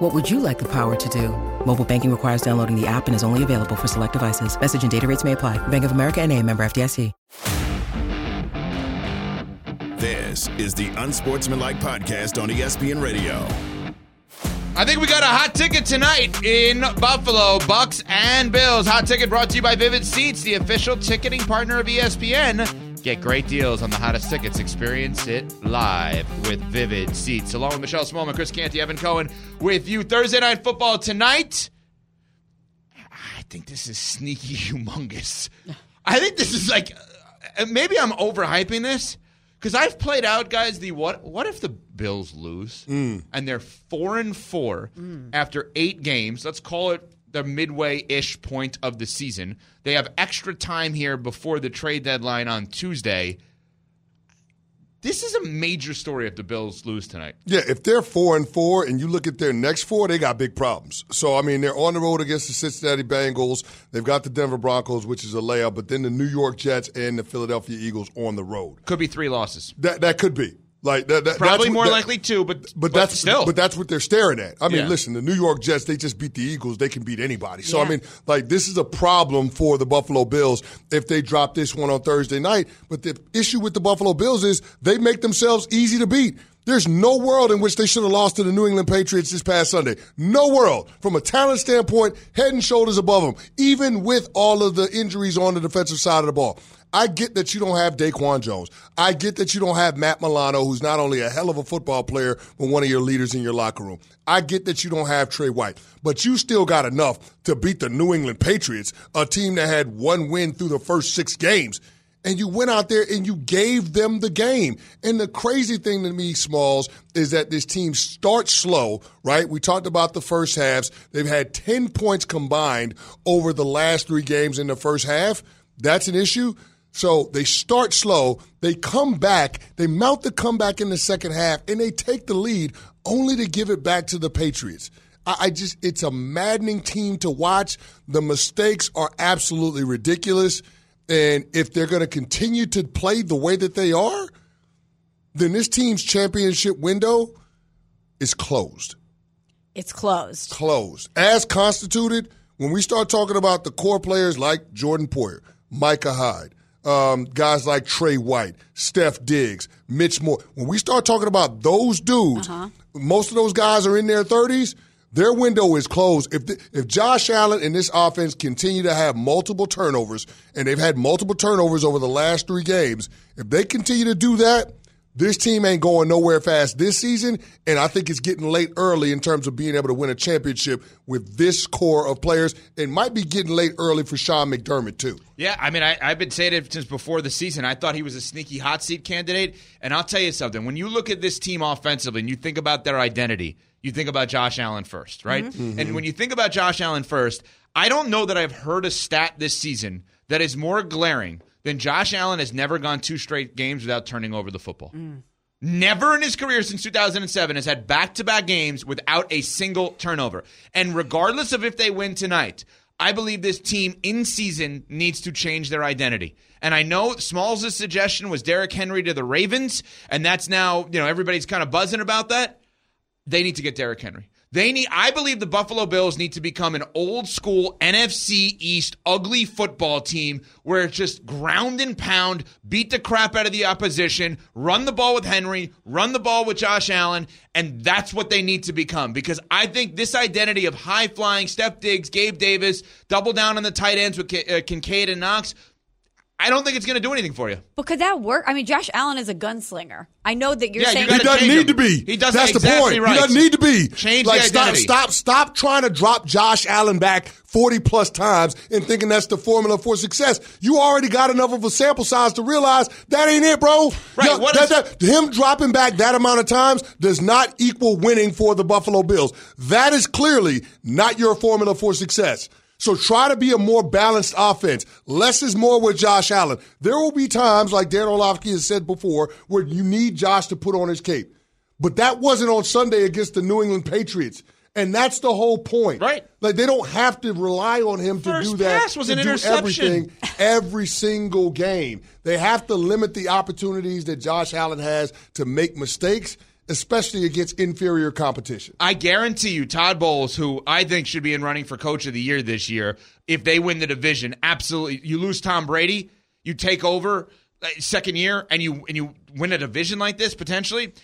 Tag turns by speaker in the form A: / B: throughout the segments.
A: What would you like the power to do? Mobile banking requires downloading the app and is only available for select devices. Message and data rates may apply. Bank of America and a member FDIC.
B: This is the Unsportsmanlike Podcast on ESPN Radio.
C: I think we got a hot ticket tonight in Buffalo. Bucks and Bills. Hot ticket brought to you by Vivid Seats, the official ticketing partner of ESPN. Get great deals on the hottest tickets. Experience it live with Vivid Seats. Along with Michelle Smallman, Chris Canty, Evan Cohen with you. Thursday night football tonight. I think this is sneaky humongous. I think this is like uh, maybe I'm overhyping this because I've played out, guys. The what? What if the Bills lose and they're four and four after eight games? Let's call it the midway-ish point of the season. They have extra time here before the trade deadline on Tuesday. This is a major story if the Bills lose tonight.
D: Yeah, if they're four and four and you look at their next four, they got big problems. So I mean, they're on the road against the Cincinnati Bengals. They've got the Denver Broncos, which is a layup, but then the New York Jets and the Philadelphia Eagles on the road.
C: Could be three losses.
D: That that could be like that. that
C: Probably
D: what-
C: more
D: that-
C: likely two, but
D: But that's
C: still.
D: But that's what they're staring at. I mean,
C: Yeah.
D: listen, the New York Jets they just beat the Eagles. They can beat anybody. So I mean, like this is a problem for the Buffalo Bills if they drop this one on Thursday night. But the issue with the Buffalo Bills is they make themselves easy to beat. There's no world in which they should have lost to the New England Patriots this past Sunday. No world. From a talent standpoint, head and shoulders above them, even with all of the injuries on the defensive side of the ball. I get that you don't have Daquan Jones. I get that you don't have Matt Milano, who's not only a hell of a football player, but one of your leaders in your locker room. I get that you don't have Trey White, but you still got enough to beat the New England Patriots, a team that had one win through the first six games. And you went out there and you gave them the game. And the crazy thing to me, Smalls, is that this team starts slow, right? We talked about the first halves. They've had 10 points combined over the last three games in the first half. That's an issue. So they start slow, they come back, they mount the comeback in the second half, and they take the lead only to give it back to the Patriots. I, I just, it's a maddening team to watch. The mistakes are absolutely ridiculous. And if they're going to continue to play the way that they are, then this team's championship window is closed.
E: It's closed.
D: Closed. As constituted, when we start talking about the core players like Jordan Poyer, Micah Hyde, um, guys like Trey White, Steph Diggs, Mitch Morse, when we start talking about those dudes, most of those guys are in their 30s. Their window is closed. If the, if Josh Allen and this offense continue to have multiple turnovers, and they've had multiple turnovers over the last three games, if they continue to do that, this team ain't going nowhere fast this season, and I think it's getting late early in terms of being able to win a championship with this core of players. It might be getting late early for Sean McDermott too.
C: Yeah, I mean, I, I've been saying it since before the season. I thought he was a sneaky hot seat candidate. And I'll tell you something. When you look at this team offensively and you think about their identity, you think about Josh Allen first, right? Mm-hmm. Mm-hmm. And when you think about Josh Allen first, I don't know that I've heard a stat this season that is more glaring than Josh Allen has never gone two straight games without turning over the football. Mm. Never in his career since 2007 has had back to back games without a single turnover. And regardless of if they win tonight, I believe this team in season needs to change their identity. And I know Smalls' suggestion was Derrick Henry to the Ravens, and that's now, you know, everybody's kind of buzzing about that. They need to get Derrick Henry. They need I believe the Buffalo Bills need to become an old school NFC East ugly football team where it's just ground and pound, beat the crap out of the opposition, run the ball with Henry, run the ball with Josh Allen, and that's what they need to become. Because I think this identity of high flying Steph Diggs, Gabe Davis, double down on the tight ends with uh, Kincaid and Knox, I don't think it's going to do anything for you.
E: But could that work? I mean, Josh Allen is a gunslinger. I know that you're
C: Yeah, you
E: saying
D: He
C: gotta
D: doesn't
C: change
D: need
C: him.
D: to be.
C: He doesn't-
D: That's
C: exactly
D: the point.
C: right.
D: He doesn't need to be.
C: Change
D: like
C: the
D: stop,
C: identity.
D: stop, stop trying to drop Josh Allen back forty plus times and thinking that's the formula for success. You already got enough of a sample size to realize that ain't it, bro.
C: Right,
D: Yo,
C: what
D: that-
C: is-
D: that- him dropping back that amount of times does not equal winning for the Buffalo Bills. That is clearly not your formula for success. So try to be a more balanced offense. Less is more with Josh Allen. There will be times, like Dan Orlovsky has said before, where you need Josh to put on his cape. But that wasn't on Sunday against the New England Patriots. And that's the whole point.
C: Right.
D: Like they don't have to rely on him to do that.
C: pass was
D: to
C: an
D: do
C: interception.
D: everything every single game. They have to limit the opportunities that Josh Allen has to make mistakes, especially against inferior competition.
C: I guarantee you, Todd Bowles, who I think should be in running for coach of the year this year, if they win the division, absolutely. You lose Tom Brady, you take over uh, second year, and you and you win a division like this potentially.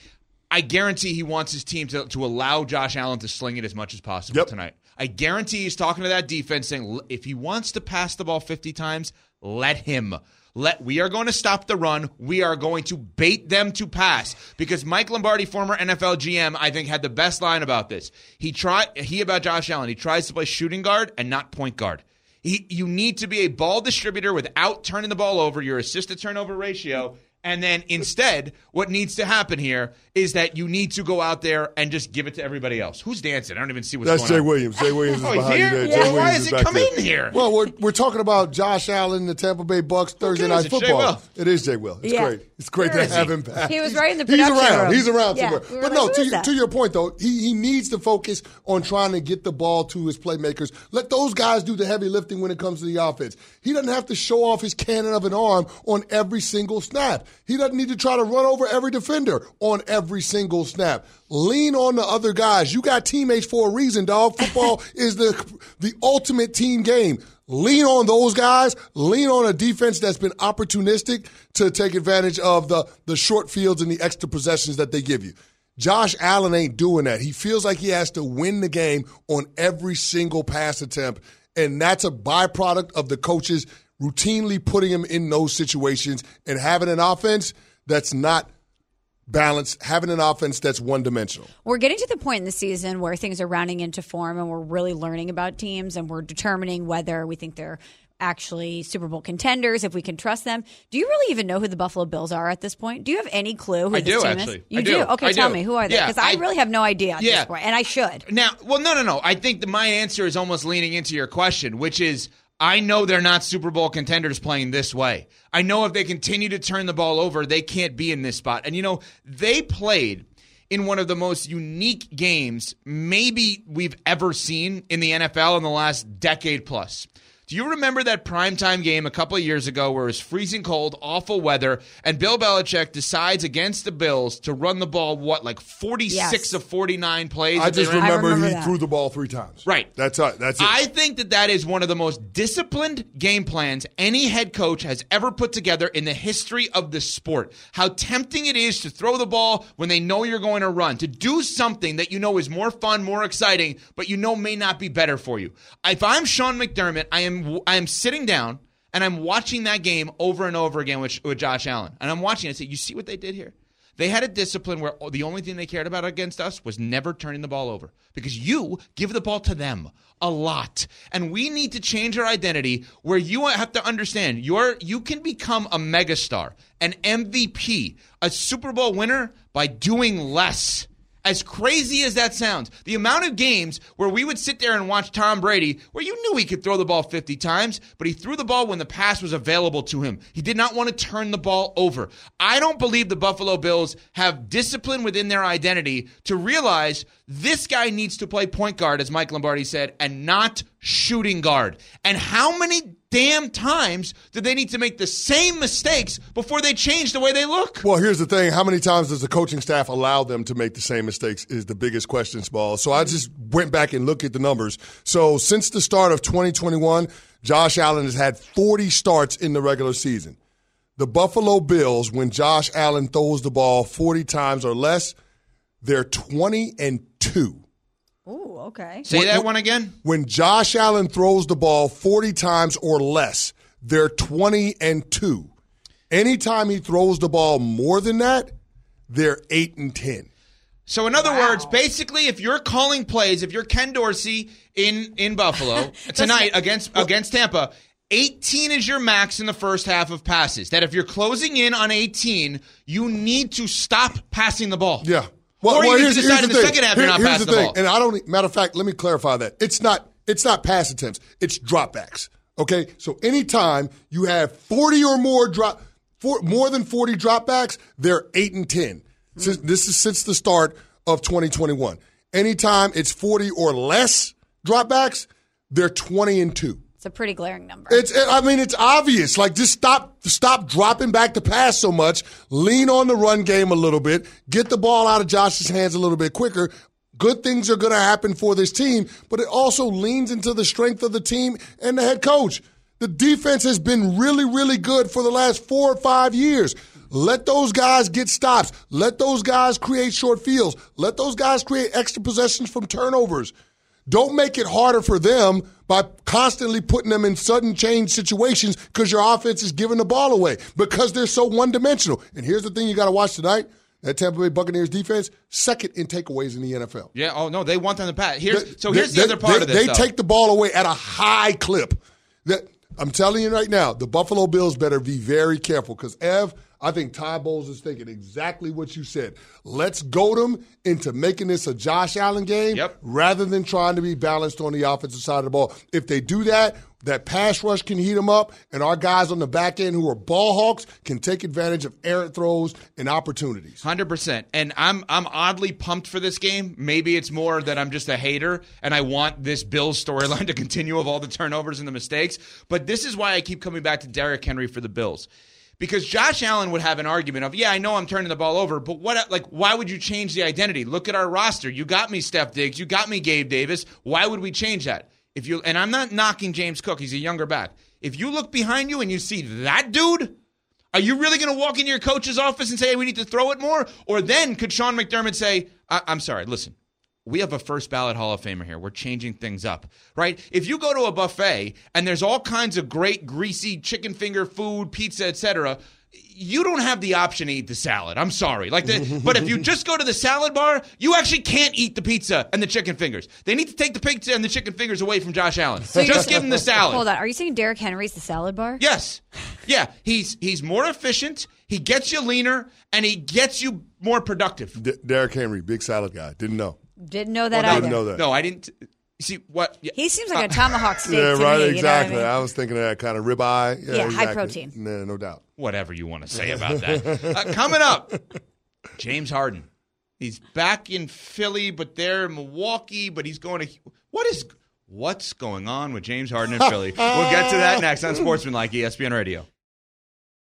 C: I guarantee he wants his team to, to allow Josh Allen to sling it as much as possible
D: Yep.
C: tonight. I guarantee he's talking to that defense saying, if he wants to pass the ball 50 times, let him. Let we are going to stop the run. We are going to bait them to pass because Mike Lombardi, former NFL GM, I think had the best line about this. He tried he about Josh Allen. He tries to play shooting guard and not point guard. He, you need to be a ball distributor without turning the ball over. Your assist to turnover ratio. And then instead, what needs to happen here is that you need to go out there and just give it to everybody else. Who's dancing? I don't even see what's
D: That's
C: going
D: Jay
C: on.
D: Williams. Jay Williams is
C: Oh,
D: behind
C: here?
D: you there.
C: Yeah.
D: Jay
C: Why
D: Williams
C: has
D: is
C: he
D: back
C: come
D: there.
C: in here?
D: Well, we're, we're talking about Josh Allen, the Tampa Bay Bucks, Thursday
C: cares?
D: night
C: It's Jay
D: football.
C: Will.
D: It is Jay Will. It's
E: Yeah.
D: great. It's great
C: Where
D: to have
C: he?
D: him back.
E: He was right in the
D: He's around.
E: room.
D: He's around
E: Yeah.
D: somewhere.
E: We
D: But
E: like,
D: no, to,
E: is
D: your- to your point though, he, he needs to focus on trying to get the ball to his playmakers. Let those guys do the heavy lifting when it comes to the offense. He doesn't have to show off his cannon of an arm on every single snap. He doesn't need to try to run over every defender on every single snap. Lean on the other guys. You got teammates for a reason, dog. Football is the the ultimate team game. Lean on those guys. Lean on a defense that's been opportunistic to take advantage of the the short fields and the extra possessions that they give you. Josh Allen ain't doing that. He feels like he has to win the game on every single pass attempt, and that's a byproduct of the coaches routinely putting him in those situations and having an offense that's not balanced, having an offense that's one dimensional.
E: We're getting to the point in the season where things are rounding into form and we're really learning about teams and we're determining whether we think they're actually Super Bowl contenders, if we can trust them. Do you really even know who the Buffalo Bills are at this point? Do you have any clue who
C: I
E: this
C: do,
E: team
C: actually.
E: is? You
C: I do.
E: Okay,
C: I
E: tell
C: do.
E: me. Who are they?
C: Yeah,
E: Because I,
C: I-
E: really have no idea at
C: Yeah.
E: this point, and I should.
C: Now, well, no, no, no. I think that my answer is almost leaning into your question, which is I know they're not Super Bowl contenders playing this way. I know if they continue to turn the ball over, they can't be in this spot. And, you know, they played in one of the most unique games maybe we've ever seen in the NFL in the last decade plus. Do you remember that primetime game a couple of years ago where it was freezing cold, awful weather, and Bill Belichick decides against the Bills to run the ball, what, like 46
E: Yes.
C: of 49 plays?
D: I just
C: ran?
D: remember,
E: remember
D: he
E: that.
D: threw the ball three times.
C: Right.
D: That's it. That's it.
C: I think that that is one of the most disciplined game plans any head coach has ever put together in the history of the sport. How tempting it is to throw the ball when they know you're going to run, to do something that you know is more fun, more exciting, but you know may not be better for you. If I'm Sean McDermott, I am I am sitting down and I'm watching that game over and over again with, with Josh Allen, and I'm watching it. and say, you see what they did here? They had a discipline where the only thing they cared about against us was never turning the ball over because you give the ball to them a lot. And we need to change our identity where you have to understand you're, you can become a megastar, an MVP, a Super Bowl winner by doing less. As crazy as that sounds, the amount of games where we would sit there and watch Tom Brady, where you knew he could throw the ball 50 times, but he threw the ball when the pass was available to him. He did not want to turn the ball over. I don't believe the Buffalo Bills have discipline within their identity to realize this guy needs to play point guard, as Mike Lombardi said, and not shooting guard. And how many damn times do they need to make the same mistakes before they change the way they look?
D: Well, here's the thing. How many times does the coaching staff allow them to make the same mistakes is the biggest question, Small. So I just went back and looked at the numbers. So since the start of 2021, Josh Allen has had 40 starts in the regular season. The Buffalo Bills, when Josh Allen throws the ball 40 times or less, they're 20 and 2.
E: Ooh, okay.
C: Say that one again.
D: When Josh Allen throws the ball 40 times or less, they're 20 and 2. Anytime he throws the ball more than that, they're 8 and 10.
C: So in other words, basically, if you're calling plays, if you're Ken Dorsey in in Buffalo tonight against against Tampa, 18 is your max in the first half of passes. That if you're closing in on 18, you need to stop passing the ball.
D: Yeah.
C: Or you need to decide in the, second half you're not
D: here's
C: passing
D: the
C: the,
D: thing,
C: ball.
D: and I don't. Matter of fact, let me clarify that. It's not It's not pass attempts, it's dropbacks. Okay? So anytime you have 40 or more drop for, more than 40 dropbacks, they're 8 and 10. Since, this is since the start of 2021. Anytime it's 40 or less dropbacks, they're 20 and 2.
E: It's a pretty glaring number.
D: It's I mean it's obvious. Like just stop stop dropping back to pass so much. Lean on the run game a little bit. Get the ball out of Josh's hands a little bit quicker. Good things are going to happen for this team, but it also leans into the strength of the team and the head coach. The defense has been really, really good for the last four or five years. Let those guys get stops. Let those guys create short fields. Let those guys create extra possessions from turnovers. Don't make it harder for them by constantly putting them in sudden change situations because your offense is giving the ball away because they're so one dimensional. And here's the thing you got to watch tonight. That Tampa Bay Buccaneers defense, second in takeaways in the NFL.
C: Yeah. Oh no, they want them to pass. Here's
D: They-
C: so here's
D: they-
C: the other part
D: they,
C: of this.
D: They
C: though.
D: take the ball away at a high clip. That I'm telling you right now, the Buffalo Bills better be very careful because Ev, I think Ty Bowles is thinking exactly what you said. Let's goad them into making this a Josh Allen game
C: Yep.
D: rather than trying to be balanced on the offensive side of the ball. If they do that, that pass rush can heat them up, and our guys on the back end who are ball hawks can take advantage of errant throws and opportunities.
C: Hundred percent, and I'm I'm oddly pumped for this game. Maybe it's more that I'm just a hater, and I want this Bills storyline to continue of all the turnovers and the mistakes. But this is why I keep coming back to Derrick Henry for the Bills, because Josh Allen would have an argument of, yeah, I know I'm turning the ball over, but what? Like, why would you change the identity? Look at our roster. You got me, Steph Diggs. You got me, Gabe Davis. Why would we change that? If you and I'm not knocking James Cook, he's a younger back. If you look behind you and you see that dude, are you really going to walk into your coach's office and say, hey, we need to throw it more? Or then could Sean McDermott say, I- I'm sorry, listen, we have a first ballot Hall of Famer here. We're changing things up, right? If you go to a buffet and there's all kinds of great, greasy chicken finger food, pizza, etc., you don't have the option to eat the salad. I'm sorry. Like the, but if you just go to the salad bar, you actually can't eat the pizza and the chicken fingers. They need to take the pizza and the chicken fingers away from Josh Allen. just give him the salad.
E: Hold on. Are you saying Derrick Henry's the salad bar?
C: Yes. Yeah, he's he's more efficient, he gets you leaner, and he gets you more productive.
D: D- Derrick Henry, big salad guy. Didn't know.
E: Didn't know that
C: no,
E: either.
D: Didn't know that.
C: No, I didn't see what yeah,
E: He seems like a tomahawk steak
D: Yeah,
E: to
D: right.
E: me. you know I
D: exactly.
E: mean?
D: I, was thinking of that kind of ribeye. Yeah,
E: Yeah, high protein.
D: No, no doubt.
C: whatever you want to say about that. Uh, coming up, James Harden. He's back in Philly, but they're in Milwaukee, but he's going to what is what's going on with James Harden in Philly? we'll get to that next on Sportsman like ESPN Radio.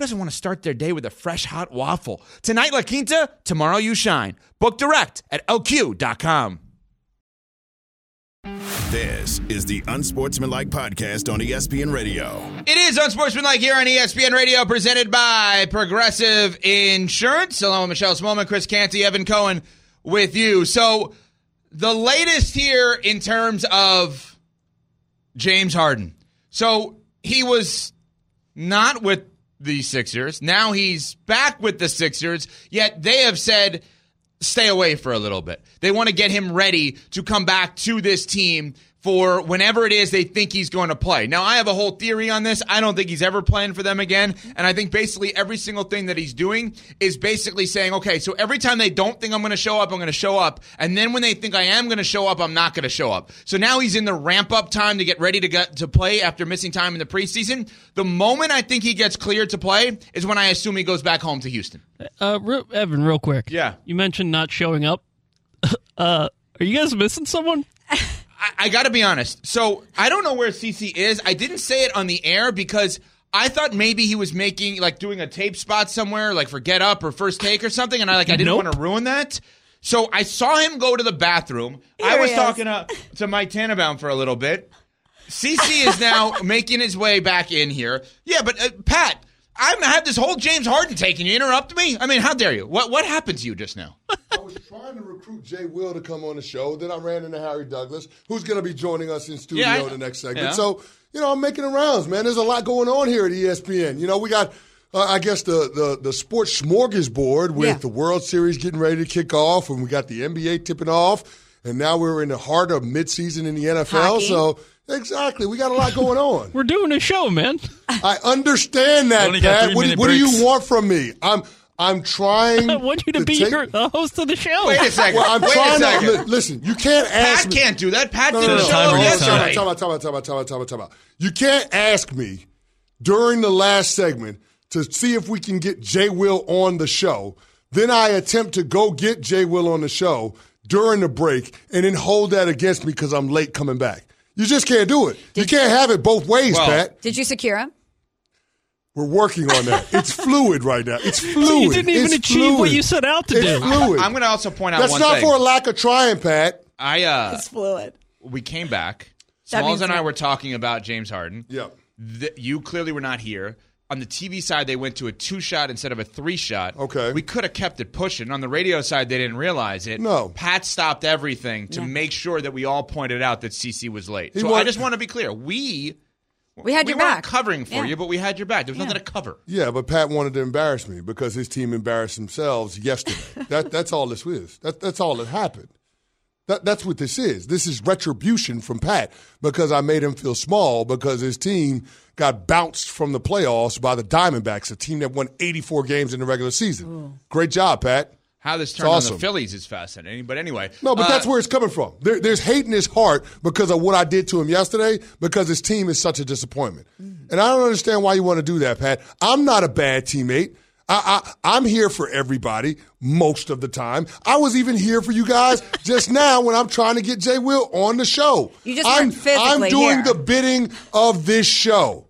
C: who doesn't want to start their day with a fresh hot waffle? Tonight, La Quinta, tomorrow, you shine. Book direct at lq.com.
B: This is the Unsportsmanlike Podcast on ESPN Radio.
C: It is Unsportsmanlike here on ESPN Radio, presented by Progressive Insurance. Along with Michelle Smallman, Chris Canty, Evan Cohen with you. So, the latest here in terms of James Harden. So, he was not with the Sixers. Now he's back with the Sixers, yet they have said stay away for a little bit. They want to get him ready to come back to this team for whenever it is they think he's going to play. Now, I have a whole theory on this. I don't think he's ever playing for them again. And I think basically every single thing that he's doing is basically saying, okay, so every time they don't think I'm going to show up, I'm going to show up. And then when they think I am going to show up, I'm not going to show up. So now he's in the ramp up time to get ready to get to play after missing time in the preseason. The moment I think he gets cleared to play is when I assume he goes back home to Houston.
F: Uh, re- Evan, real quick.
C: Yeah.
F: You mentioned not showing up. uh, are you guys missing someone?
C: I, I got to be honest. So I don't know where CC is. I didn't say it on the air because I thought maybe he was making like doing a tape spot somewhere, like for Get Up or First Take or something, and I like I didn't
F: Nope.
C: want to ruin that. So I saw him go to the bathroom. I was talking to, to Mike Tannenbaum for a little bit. CC is now making his way back in here. Yeah, but uh, Pat, I had this whole James Harden take, and you interrupt me. I mean, how dare you? What what happened to you just now?
D: I was trying to recruit Jay Will to come on the show. Then I ran into Harry Douglas, who's going to be joining us in studio
C: Yeah, I-
D: in the next segment.
C: yeah.
D: So, you know, I'm making the rounds, man. There's a lot going on here at ESPN. You know, we got, uh, I guess, the, the, the sports smorgasbord with
E: Yeah.
D: the World Series getting ready to kick off, and we got the NBA tipping off, and now we're in the heart of midseason in the NFL.
E: Hockey.
D: So, exactly, we got a lot going on.
F: We're doing a show, man.
D: I understand that,
G: Only
D: Pat. What, do- what do you want from me? I'm I'm trying.
F: I want you to, be
D: take-
F: your, the host of the show.
C: Wait a second.
D: Well, I'm
C: Wait
D: trying
C: a second.
D: to listen. You can't ask
C: Pat
D: me.
C: can't do that. Pat
D: No,
C: did
D: no,
C: the
D: no,
C: show
G: Time out,
C: yesterday.
D: Time out, time out, time out, time out, time out, time out. You can't ask me during the last segment to see if we can get Jay Will on the show. Then I attempt to go get Jay Will on the show during the break and then hold that against me because I'm late coming back. You just can't do it. You can't have it both ways,
C: Well-
D: Pat.
E: Did you secure him?
D: We're working on that. It's fluid right now. It's fluid.
F: you didn't even
D: It's
F: achieve what you set out to
D: It's
F: do.
D: fluid.
C: I'm going to also point out
D: That's
C: one
D: not
C: thing.
D: for a lack of trying, Pat.
C: I uh,
E: It's fluid.
C: we came back.
E: That
C: Smalls and I were talking about James Harden.
D: Yep.
C: Th- you clearly were not here. On the TV side, they went to a two shot instead of a three shot.
D: Okay.
C: We could have kept it pushing. On the radio side, they didn't realize it.
D: No.
C: Pat stopped everything to make sure that we all pointed out that CC was late.
D: He
C: so I just want to be clear. We
E: We had
C: we
E: your
C: weren't
E: back.
C: covering for
E: Yeah.
C: you, but we had your back. There was nothing to cover.
D: Yeah, but Pat wanted to embarrass me because his team embarrassed themselves yesterday. that, that's all this is. That, that's all that happened. That, that's what this is. This is retribution from Pat because I made him feel small because his team got bounced from the playoffs by the Diamondbacks, a team that won 84 games in the regular season. Great job, Pat.
C: How this turned on the Phillies is fascinating. But anyway,
D: No, but
C: uh,
D: that's where it's coming from. There, there's hate in his heart because of what I did to him yesterday because his team is such a disappointment. And I don't understand why you want to do that, Pat. I'm not a bad teammate. I, I, I'm here for everybody most of the time. I was even here for you guys just now when I'm trying to get Jay Will on the show.
E: You just
D: I'm,
E: weren't physically
D: I'm doing
E: here.
D: the bidding of this show.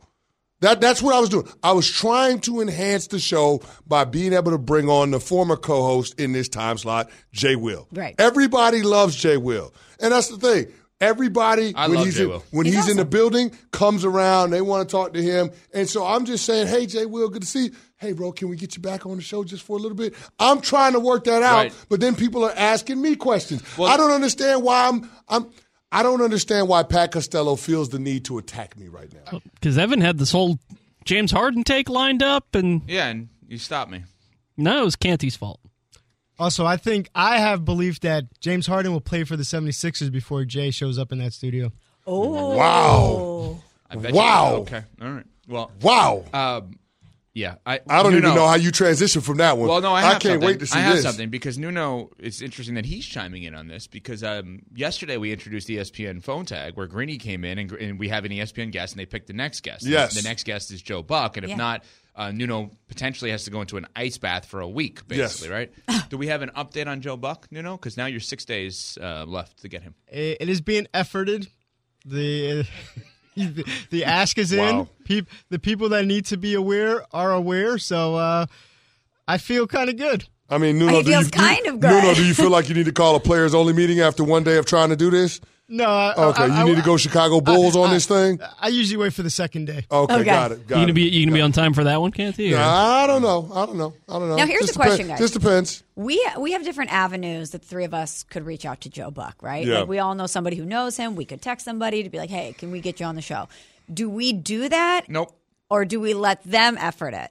D: That, that's what I was doing. I was trying to enhance the show by being able to bring on the former co-host in this time slot, Jay Will.
E: Right.
D: Everybody loves Jay Will, and that's the thing. Everybody
C: I
D: when
C: love
D: he's
C: Jay
D: in,
C: Will.
D: when
E: He's
D: he's, in the building comes around. They want to talk to him, and so I'm just saying, hey Jay Will, good to see. you. Hey bro, can we get you back on the show just for a little bit? I'm trying to work that out,
C: Right.
D: but then people are asking me questions.
C: Well-
D: I don't understand why I'm I'm. I don't understand why Pat Costello feels the need to attack me right now.
F: Because Evan had this whole James Harden take lined up, and
C: yeah, and you stopped me.
F: no, it was Canty's fault.
H: Also, I think I have belief that James Harden will play for the 76ers before Jay shows up in that studio.
E: Oh.
D: Wow.
C: I bet
D: Wow.
C: You, okay. All right. Well,
D: Wow.
C: um, yeah. I,
D: I don't
C: you
D: even know how you transition from that one.
C: Well, no, I, have
D: can't
C: something.
D: wait to see
C: I have
D: this.
C: something because Nuno. It's interesting that he's chiming in on this because um, yesterday we introduced the ESPN phone tag where Greeny came in and, and we have an ESPN guest and they picked the next guest.
D: Yes.
C: the next guest is Joe Buck, and if
E: Yeah.
C: not, uh, Nuno potentially has to go into an ice bath for a week, basically, right? Do we have an update on Joe Buck, Nuno? Because now you're six days uh, left to get him.
H: It, it is being efforted. The the, the ask is in.
D: Wow.
H: Peop, the people that need to be aware are aware. So uh, I feel kind of good.
D: I mean, Nuno,
E: He
D: do you,
E: kind
D: do,
E: of good.
D: Nuno, do you feel like you need to call a players only meeting after one day of trying to do this?
H: No, I,
D: Okay,
H: I,
D: you
H: I-
D: need to go Chicago Bulls on
H: I-
D: this thing.
H: I usually wait for the second day.
D: Okay,
E: Okay.
D: got it. Got
F: You gonna be you gonna be on time for that one, Canty? or-
D: I don't know. I don't know. I don't know.
E: Now, here's
D: Just
E: the question,
D: depen-
E: guys.
D: Just depends.
E: We we have different avenues that the three of us could reach out to Joe Buck, right?
D: Yeah.
E: Like we all know somebody who knows him. We could text somebody to be like, "Hey, can we get you on the show?" Do we do that,
C: Nope.
E: or do we let them effort it?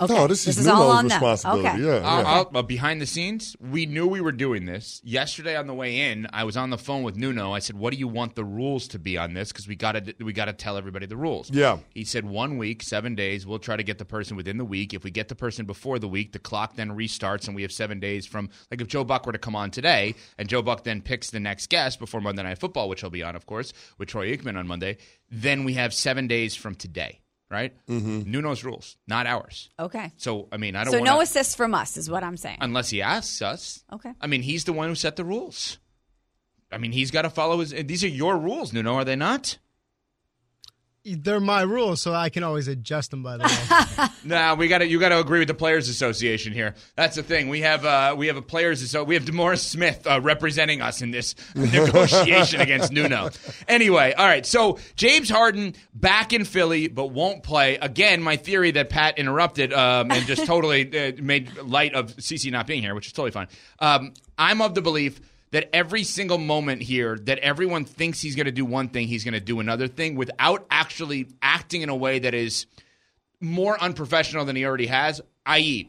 C: No.
E: Okay,
D: No, this, is,
E: is all
D: Nuno's
E: on them.
D: responsibility.
E: Okay.
D: Yeah,
C: I'll,
D: yeah.
C: I'll, uh, behind the scenes, we knew we were doing this. Yesterday on the way in, I was on the phone with Nuno. I said, "What do you want the rules to be on this? Because we got to we got to tell everybody the rules."
D: Yeah.
C: He said one week, seven days. We'll try to get the person within the week. If we get the person before the week, the clock then restarts, and we have seven days from like if Joe Buck were to come on today, and Joe Buck then picks the next guest before Monday Night Football, which he'll be on, of course, with Troy Aikman on Monday. Then we have seven days from today. Right? Mm-hmm. Nuno's rules, not ours.
E: Okay.
C: So I mean, I don't.
E: So
C: wanna,
E: no assists from us is what I'm saying.
C: unless he asks us.
E: Okay.
C: I mean, he's the one who set the rules. I mean, he's got to follow his. These are your rules, Nuno, are they not?
H: They're my rules, so I can always adjust them. By the way,
C: Nah, we got to you got to agree with the players' association here. That's the thing. We have uh, we have a players so we have DeMaurice Smith uh, representing us in this negotiation against Nuno. Anyway, all right. So James Harden back in Philly, but won't play again. My theory that Pat interrupted um, and just totally uh, made light of CC not being here, which is totally fine. Um, I'm of the belief that every single moment here that everyone thinks he's going to do one thing, he's going to do another thing without actually acting in a way that is more unprofessional than he already has, i.e.,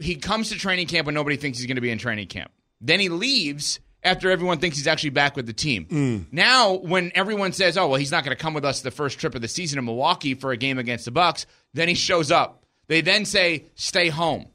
C: he comes to training camp when nobody thinks he's going to be in training camp. Then he leaves after everyone thinks he's actually back with the team. Mm. Now, when everyone says, "Oh, well, he's not going to come with us the first trip of the season in Milwaukee for a game against the Bucks," then he shows up. They then say, "Stay home."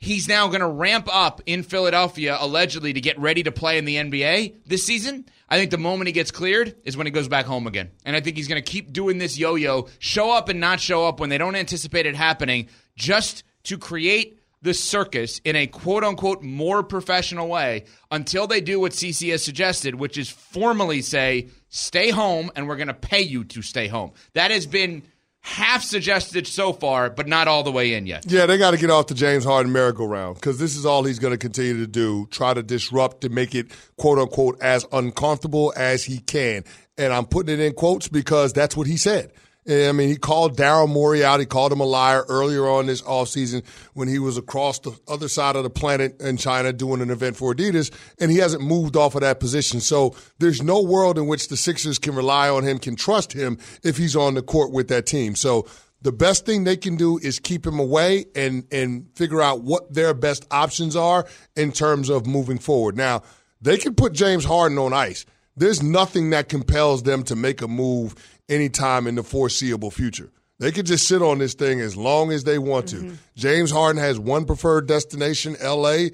C: He's now going to ramp up in Philadelphia allegedly to get ready to play in the NBA this season. I think the moment he gets cleared is when he goes back home again. And I think he's going to keep doing this yo yo, show up and not show up when they don't anticipate it happening, just to create the circus in a quote unquote more professional way until they do what CC has suggested, which is formally say, stay home and we're going to pay you to stay home. That has been half suggested so far, but not all the way in yet.
D: Yeah, they got to get off the James Harden merry-go-round because this is all he's going to continue to do. Try to disrupt to make it quote unquote as uncomfortable as he can. And I'm putting it in quotes because that's what he said. I mean, he called Daryl Morey out. He called him a liar earlier on this offseason when he was across the other side of the planet in China doing an event for Adidas, and he hasn't moved off of that position. So there's no world in which the Sixers can rely on him, can trust him if he's on the court with that team. So the best thing they can do is keep him away and and figure out what their best options are in terms of moving forward. Now, they can put James Harden on ice. There's nothing that compels them to make a move anytime in the foreseeable future. They could just sit on this thing as long as they want to. Mm-hmm. James Harden has one preferred destination, LA,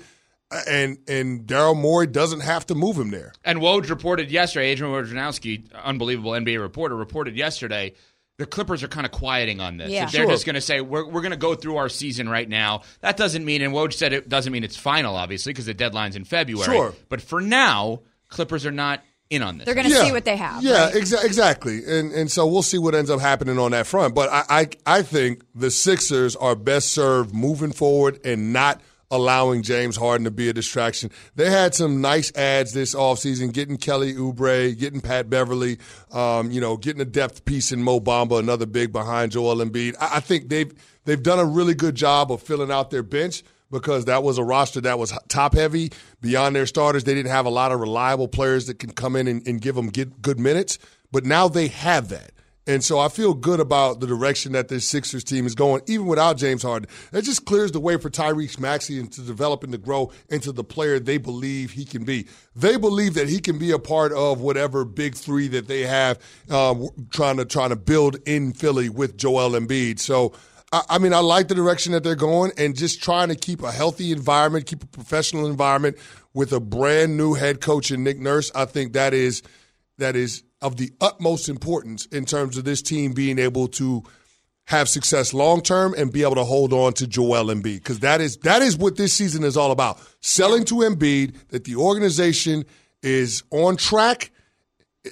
D: and and Daryl Morey doesn't have to move him there.
C: And Woj reported yesterday, Adrian Wojnarowski, unbelievable NBA reporter, reported yesterday the Clippers are kind of quieting on this.
E: Yeah.
C: They're
D: Sure.
C: just going to say, we're, we're going to go through our season right now. That doesn't mean, and Woj said it doesn't mean it's final, obviously, because the deadline's in February.
D: Sure.
C: But for now, Clippers are not in on this.
E: They're going to see what they have.
D: Yeah,
E: right?
D: exa- exactly. And and so we'll see what ends up happening on that front. But I, I I think the Sixers are best served moving forward and not allowing James Harden to be a distraction. They had some nice ads this offseason, getting Kelly Oubre, getting Pat Beverley, um, you know, getting a depth piece in Mo Bamba, another big behind Joel Embiid. I, I think they've they've done a really good job of filling out their bench because that was a roster that was top heavy. Beyond their starters, they didn't have a lot of reliable players that can come in and, and give them get good minutes. But now they have that. And so I feel good about the direction that this Sixers team is going, even without James Harden. That just clears the way for Tyrese Maxey and to develop and to grow into the player they believe he can be. They believe that he can be a part of whatever big three that they have uh, trying to trying to build in Philly with Joel Embiid. So I, mean, I like the direction that they're going and just trying to keep a healthy environment, keep a professional environment with a brand new head coach and Nick Nurse. I think that is that is of the utmost importance in terms of this team being able to have success long term and be able to hold on to Joel Embiid because that is that is what this season is all about. Selling to Embiid that the organization is on track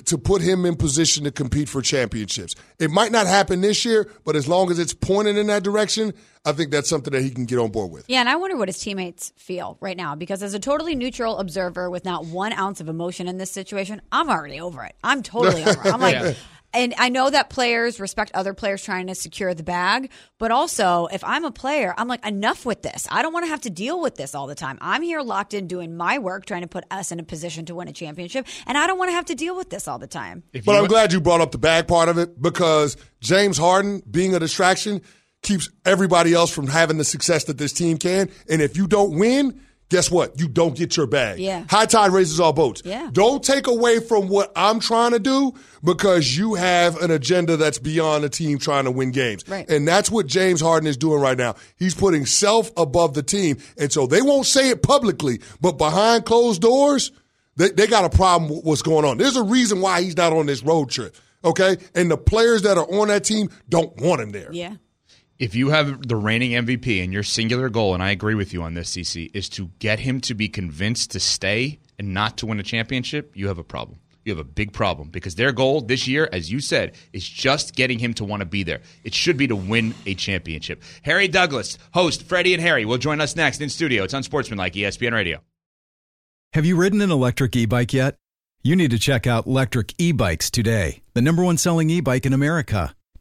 D: to put him in position to compete for championships. It might not happen this year, but as long as it's pointed in that direction, I think that's something that he can get on board with.
E: Yeah, and I wonder what his teammates feel right now because as a totally neutral observer with not one ounce of emotion in this situation, I'm already over it. I'm totally over it. I'm like,
C: Yeah.
E: And I know that players respect other players trying to secure the bag, but also if I'm a player, I'm like, enough with this. I don't want to have to deal with this all the time. I'm here locked in doing my work, trying to put us in a position to win a championship, and I don't want to have to deal with this all the time.
C: If
D: But I'm glad you brought up the bag part of it because James Harden being a distraction keeps everybody else from having the success that this team can. And if you don't win, guess what? You don't get your bag.
E: Yeah.
D: High tide raises all boats.
E: Yeah.
D: Don't take away from what I'm trying to do because you have an agenda that's beyond the team trying to win games.
E: Right.
D: And that's what James Harden is doing right now. He's putting self above the team. And so they won't say it publicly, but behind closed doors, they, they got a problem with what's going on. There's a reason why he's not on this road trip. Okay? And the players that are on that team don't want him there.
E: Yeah.
C: If you have the reigning MVP and your singular goal, and I agree with you on this, CC, is to get him to be convinced to stay and not to win a championship, you have a problem. you have a big problem because their goal this year, as you said, is just getting him to want to be there. It should be to win a championship. Harry Douglas, host Freddie and Harry, will join us next in studio. It's Unsportsmanlike ESPN Radio.
I: Have you ridden an electric e bike yet? You need to check out Lectric E Bikes today, the number one selling e bike in America.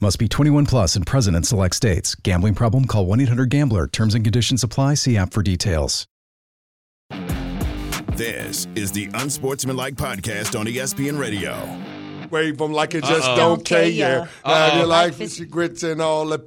I: Must be 21 plus and present in select states. Gambling problem? Call 1 800 Gambler. Terms and conditions apply. See app for details.
B: This is the Unsportsmanlike Podcast on ESPN Radio.
D: Wave them like it just
C: Uh-oh.
D: don't care.
E: Yeah.
D: Now
C: Uh-oh.
D: you like the grits and all the.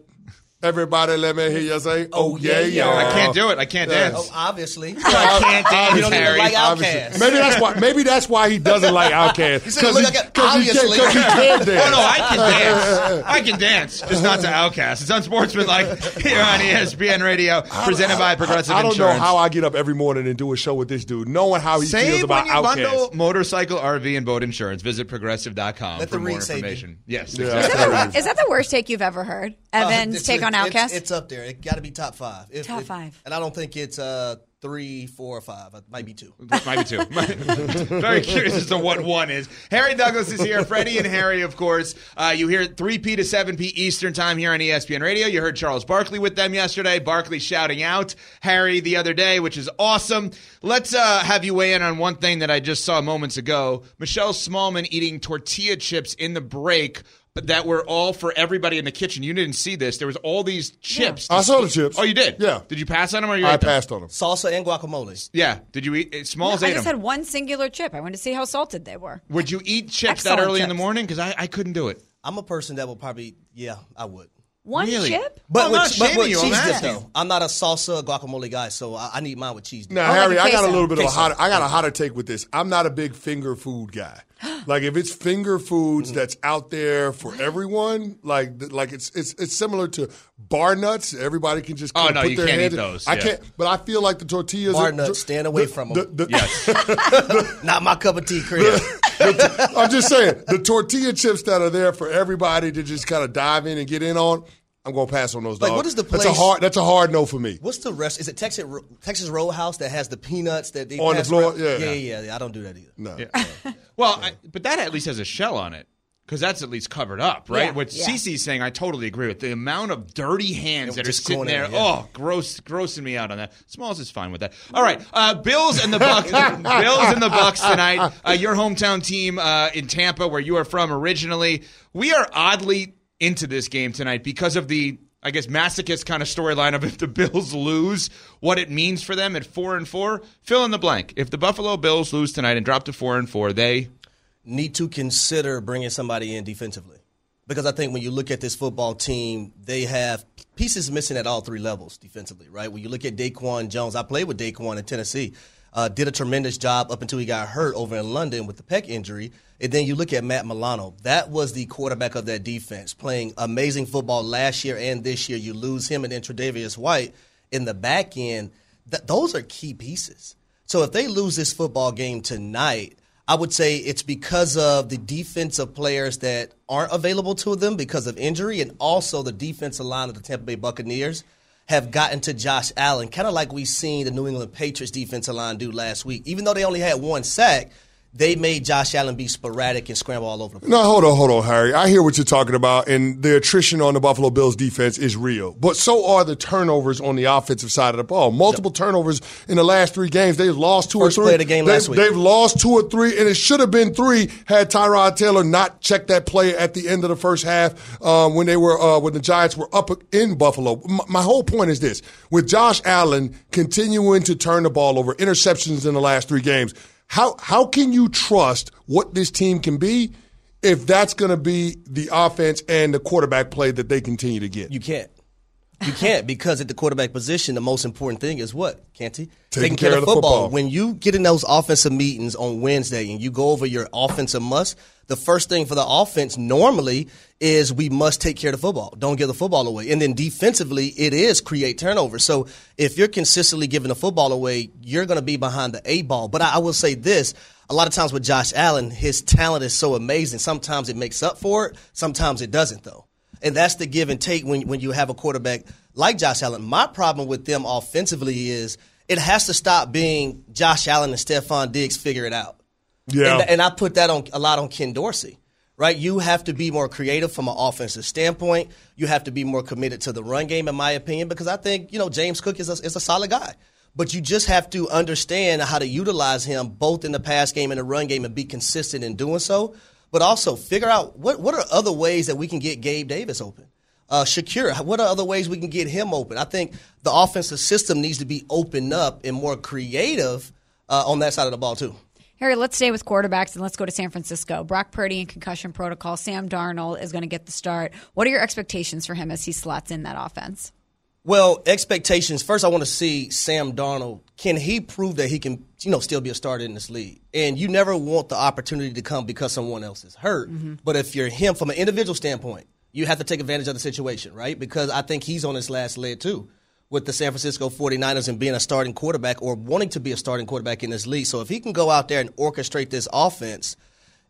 D: Everybody, let me hear you say, "Oh, yeah, yeah."
C: I can't do it. I can't
D: Yeah.
C: dance.
G: Oh, obviously.
C: I can't dance,
G: You don't even like Outkast.
D: Maybe that's why. Maybe that's why he doesn't like Outkast.
G: He said, "Look, I got-
D: Because he,
G: obviously."
D: can't- 'cause he can't dance.
C: Oh no, I can dance. I can dance, just not to Outkast. It's unsportsmanlike here on ESPN Radio, presented by Progressive insurance.
D: I don't
C: Insurance.
D: know how I get up every morning and do a show with this dude, knowing how he feels
C: Save
D: about
C: when you
D: Outkast.
C: bundle motorcycle, RV, and boat insurance. Visit progressive.com
G: Let
C: for
G: the
C: more
G: read save you.
C: information. Yes,
D: Yeah.
C: exactly.
E: Is that the worst take you've ever heard? Evans
G: Uh,
E: take on
G: it's-
E: Outkast?
G: It's, up there. It got to be top five. If-
E: Top
G: if-
E: five.
G: And I don't think it's uh, three, four, or five. It might be two.
C: Might be two. Very curious as to what one is. Harry Douglas is here. Freddie and Harry, of course. Uh, you hear 3P to 7P Eastern Time here on ESPN Radio. You heard Charles Barkley with them yesterday. Barkley shouting out Harry the other day, which is awesome. Let's uh, have you weigh in on one thing that I just saw moments ago. Michelle Smallman eating tortilla chips in the break. That were all for everybody in the kitchen. You didn't see this. There was all these chips.
D: I saw the chips.
C: Oh, you did?
D: Yeah.
C: Did you pass on them or you
D: I
C: ate them?
D: passed on them.
G: Salsa and guacamole.
C: Yeah. Did you eat? Uh, Smalls
E: I
C: ate
E: just
C: them.
E: had one singular chip. I wanted to see how salted they were.
C: Would you eat chips that
E: Excellent
C: early in the morning? Because I, I couldn't do it.
G: I'm a person that will probably, yeah, I would.
E: One
C: Really?
E: chip?
G: But
C: I'm
G: with,
C: not
G: but
C: shaming
G: with
C: you, I'm
G: cheese dip,
C: asking.
G: though. I'm not a salsa guacamole guy, so I, I need mine with cheese dip.
D: Now,
E: Oh, like
D: Harry,
E: a
D: I got a
E: queso.
D: little bit of a
G: Queso.
D: hotter. I got a hotter take with this. I'm not a big finger food guy. like if it's finger foods mm. that's out there for everyone, like like it's it's it's similar to bar nuts. Everybody can just
C: Oh,
D: kinda
C: no,
D: put
C: you
D: their
C: can't
D: hand
C: eat
D: in-
C: those,
D: I
C: yeah.
D: can't, but I feel like the tortillas.
G: Bar
D: are-
G: nuts, stand away from 'em.
D: the- the-
C: Yes.
G: Not my cup of tea, Chris.
D: I'm just saying the tortilla chips that are there for everybody to just kind of dive in and get in on. I'm gonna pass on those.
G: Like,
D: dog.
G: what is the
D: That's a hard. That's a hard no for me.
G: What's the rest? Is it Texas Texas Roadhouse that has the peanuts that they
D: On the floor?
G: around?
D: Yeah.
G: yeah, yeah, yeah. I don't do that either.
D: No.
C: well, I, but that at least has a shell on it. Because that's at least covered up, right?
E: Yeah,
C: what
E: yeah.
C: CC's saying, I totally agree with. The amount of dirty hands
G: Yeah,
C: that are
G: just
C: sitting there,
G: there, yeah.
C: oh, gross, grossing me out on that. Smalls is fine with that. All right, uh, Bills and the Bucks. Bills and the Bucks tonight. Uh, your hometown team uh, in Tampa, where you are from originally. We are oddly into this game tonight because of the, I guess, masochist kind of storyline of if the Bills lose, what it means for them at four and four. Fill in the blank. If the Buffalo Bills lose tonight and drop to four and four, they
G: need to consider bringing somebody in defensively. Because I think when you look at this football team, they have pieces missing at all three levels defensively, right? When you look at Daquan Jones, I played with Daquan in Tennessee, uh, did a tremendous job up until he got hurt over in London with the pec injury. And then you look at Matt Milano. That was the quarterback of that defense, playing amazing football last year and this year. You lose him and then Tre'Davious White in the back end. Th- those are key pieces. So if they lose this football game tonight, I would say it's because of the defensive players that aren't available to them because of injury, and also the defensive line of the Tampa Bay Buccaneers have gotten to Josh Allen, kind of like we seen the New England Patriots defensive line do last week. Even though they only had one sack, they made Josh Allen be sporadic and scramble all over the place.
D: No, hold on, hold on, Harry. I hear what you're talking about, and the attrition on the Buffalo Bills defense is real. But so are the turnovers on the offensive side of the ball. Multiple turnovers in the last three games. They've lost two
G: First
D: or three.
G: play the game
D: they've,
G: last week.
D: They've lost two or three, and it should have been three had Tyrod Taylor not checked that play at the end of the first half um, when they were uh, when the Giants were up in Buffalo. M- my whole point is this: with Josh Allen continuing to turn the ball over, interceptions in the last three games. How how can you trust what this team can be if that's going to be the offense and the quarterback play that they continue to get?
G: You can't. You can't because at the quarterback position, the most important thing is what, Canty?
D: Taking care of the football.
G: When you get in those offensive meetings on Wednesday and you go over your offensive must, the first thing for the offense normally is we must take care of the football. Don't give the football away. And then defensively, it is create turnovers. So if you're consistently giving the football away, you're going to be behind the eight ball. But I, I will say this. A lot of times with Josh Allen, his talent is so amazing. Sometimes it makes up for it. Sometimes it doesn't, though. And that's the give and take when, when you have a quarterback like Josh Allen. My problem with them offensively is it has to stop being Josh Allen and Stefon Diggs figure it out.
D: Yeah.
G: And, and I put that on a lot on Ken Dorsey, right? You have to be more creative from an offensive standpoint. You have to be more committed to the run game, in my opinion, because I think, you know, James Cook is a, is a solid guy. But you just have to understand how to utilize him both in the pass game and the run game and be consistent in doing so. But also figure out what, what are other ways that we can get Gabe Davis open? Uh, Shakir, what are other ways we can get him open? I think the offensive system needs to be opened up and more creative uh, on that side of the ball, too.
E: Harry, let's stay with quarterbacks and let's go to San Francisco. Brock Purdy in concussion protocol. Sam Darnold is going to get the start. What are your expectations for him as he slots in that offense?
G: Well, expectations. First, I want to see Sam Darnold. Can he prove that he can, you know, still be a starter in this league? And you never want the opportunity to come because someone else is hurt. Mm-hmm. But if you're him from an individual standpoint, you have to take advantage of the situation, right? Because I think he's on his last leg too with the San Francisco 49ers and being a starting quarterback or wanting to be a starting quarterback in this league. So if he can go out there and orchestrate this offense,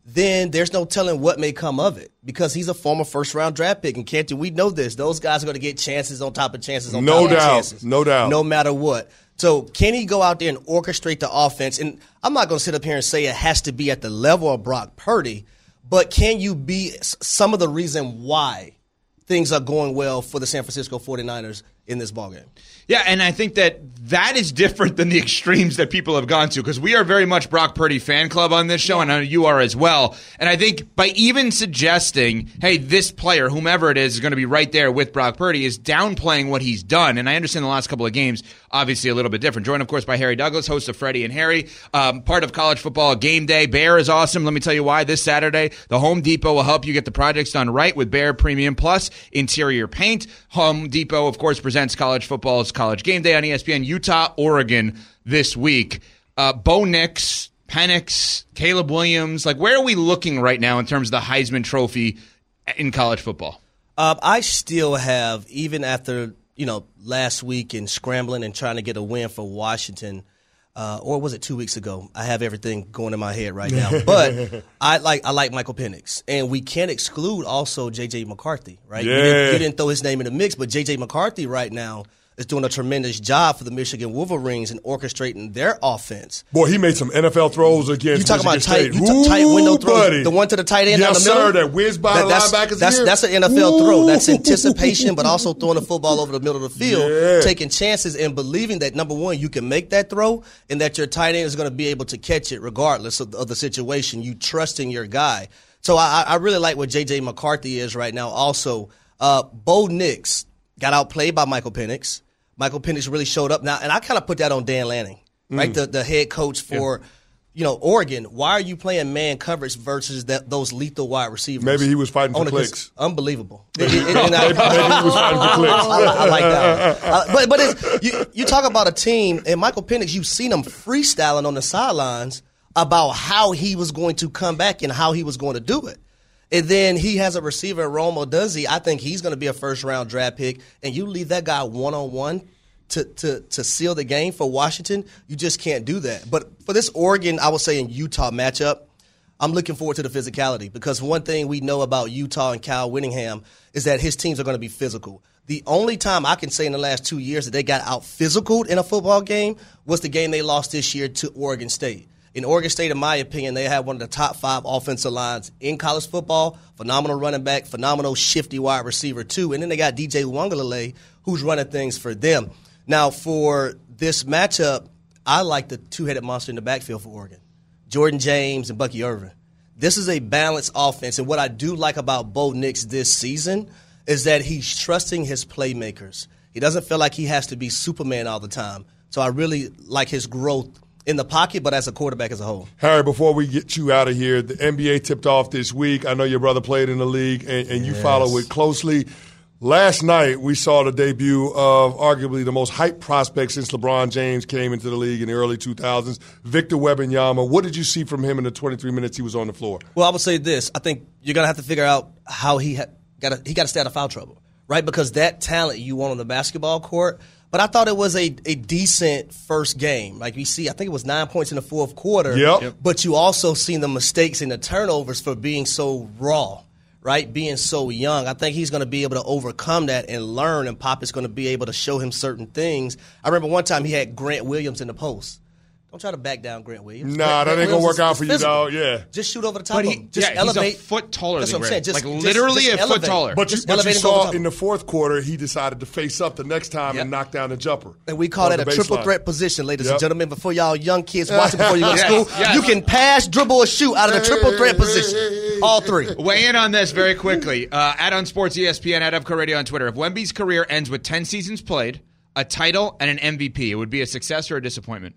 G: then there's no telling what may come of it because he's a former first round draft pick. And Canty, we know this. Those guys are going to get chances on top of chances on
D: No
G: top of chances.
D: No doubt.
G: No doubt. No matter what. So can he go out there and orchestrate the offense? And I'm not going to sit up here and say it has to be at the level of Brock Purdy, but can you be some of the reason why things are going well for the San Francisco 49ers in this ballgame?
C: Yeah, and I think that that is different than the extremes that people have gone to because we are very much Brock Purdy fan club on this show, and I know you are as well. And I think by even suggesting, hey, this player, whomever it is, is going to be right there with Brock Purdy, is downplaying what he's done. And I understand the last couple of games, obviously a little bit different. Joined, of course, by Harry Douglas, host of Freddie and Harry, um, part of college football game day. Behr is awesome. Let me tell you why. This Saturday, the Home Depot will help you get the projects done right with Behr Premium Plus interior paint. Home Depot, of course, presents college football's college game day on ESPN, Utah, Oregon this week. Uh, Bo Nix, Penix, Caleb Williams. Like, where are we looking right now in terms of the Heisman Trophy in college football?
G: Um, I still have, even after you know last week and scrambling and trying to get a win for Washington, uh, or was it two weeks ago? I have everything going in my head right now. But I like I like Michael Penix, and we can't exclude also J.J. McCarthy, right? You, didn't, you didn't throw his name in the mix, but J.J. McCarthy right now is doing a tremendous job for the Michigan Wolverines and orchestrating their offense.
D: Boy, he made some NFL throws against
G: You talking about tight, you t- tight window throws,
D: buddy.
G: the one to the tight end
D: Yes,
G: down the middle.
D: sir, that whiz by the
G: that's,
D: linebackers
G: That's
D: here.
G: that's an NFL throw. That's anticipation, but also throwing the football over the middle of the field,
D: Yeah.
G: taking chances and believing that number one, you can make that throw, and that your tight end is going to be able to catch it regardless of, of the situation. You trust in your guy. So I, I really like what JJ McCarthy is right now. Also, uh, Bo Nix got outplayed by Michael Penix. Michael Penix really showed up now, and I kind of put that on Dan Lanning, right?
D: Mm.
G: The the head coach for. You know, Oregon. Why are you playing man coverage versus that, those lethal wide receivers?
D: Maybe he was fighting for clicks.
G: Unbelievable.
D: Maybe-
G: I-
D: maybe he was fighting for clicks.
G: I, I like that. One. Uh, but but it's, you you talk about a team and Michael Penix. You've seen him freestyling on the sidelines about how he was going to come back and how he was going to do it. And then he has a receiver, Rome Odunze. I think he's going to be a first round draft pick. And you leave that guy one on one to to to seal the game for Washington. You just can't do that. But for this Oregon, I would say in Utah matchup. I'm looking forward to the physicality because one thing we know about Utah and Kyle Whittingham is that his teams are going to be physical. The only time I can say in the last two years that they got out physical in a football game was the game they lost this year to Oregon State. In Oregon State, in my opinion, they have one of the top five offensive lines in college football. Phenomenal running back, phenomenal shifty wide receiver too, and then they got DJ Uiagalelei, who's running things for them. Now, for this matchup, I like the two-headed monster in the backfield for Oregon, Jordan James and Bucky Irving. This is a balanced offense, and what I do like about Bo Nix this season is that he's trusting his playmakers. He doesn't feel like he has to be Superman all the time. So I really like his growth in the pocket, but as a quarterback as a whole.
D: Harry, before we get you out of here, the NBA tipped off this week. I know your brother played in the league, and, and you
G: Yes.
D: follow it closely. Last night, we saw the debut of arguably the most hyped prospect since LeBron James came into the league in the early 2000s, Victor Wembanyama. What did you see from him in the 23 minutes he was on the floor?
G: Well, I would say this. I think you're gonna have to figure out how he ha- got he got to stay out of foul trouble, right? Because that talent you want on the basketball court. But I thought it was a, a decent first game. Like we see, I think it was nine points in the fourth quarter.
D: Yep. Yep.
G: But you also seen the mistakes and the turnovers for being so raw, right? Being so young. I think he's going to be able to overcome that and learn, and Pop is going to be able to show him certain things. I remember one time he had Grant Williams in the post. Don't try to back down Grant Williams.
D: Nah,
G: Grant-
D: that
G: Grant
D: ain't gonna
G: Williams
D: work out for you,
G: physical.
D: dog. Yeah.
G: Just shoot over the top
C: But
G: of him. Just
C: yeah, he's a
G: elevate.
C: foot taller
G: That's
C: than
G: what I'm saying. Just,
C: Like,
G: just-
C: literally
G: just
C: a foot taller.
D: But you, but you
G: elevate and go
D: saw in the fourth quarter, he decided to face up the next time
G: Yep.
D: and knock down the jumper.
G: And we call that a
D: the
G: triple
D: baseline.
G: threat position, ladies
D: Yep.
G: and gentlemen. Before y'all young kids watching before you go to
C: Yes,
G: school,
C: yes.
G: you can pass, dribble, or shoot out of the triple threat position. All three.
C: Weigh in on this very quickly. Uh, at on Sports ESPN, at Upco Radio on Twitter. If Wemby's career ends with 10 seasons played, a title, and an MVP, it would be a success or a disappointment?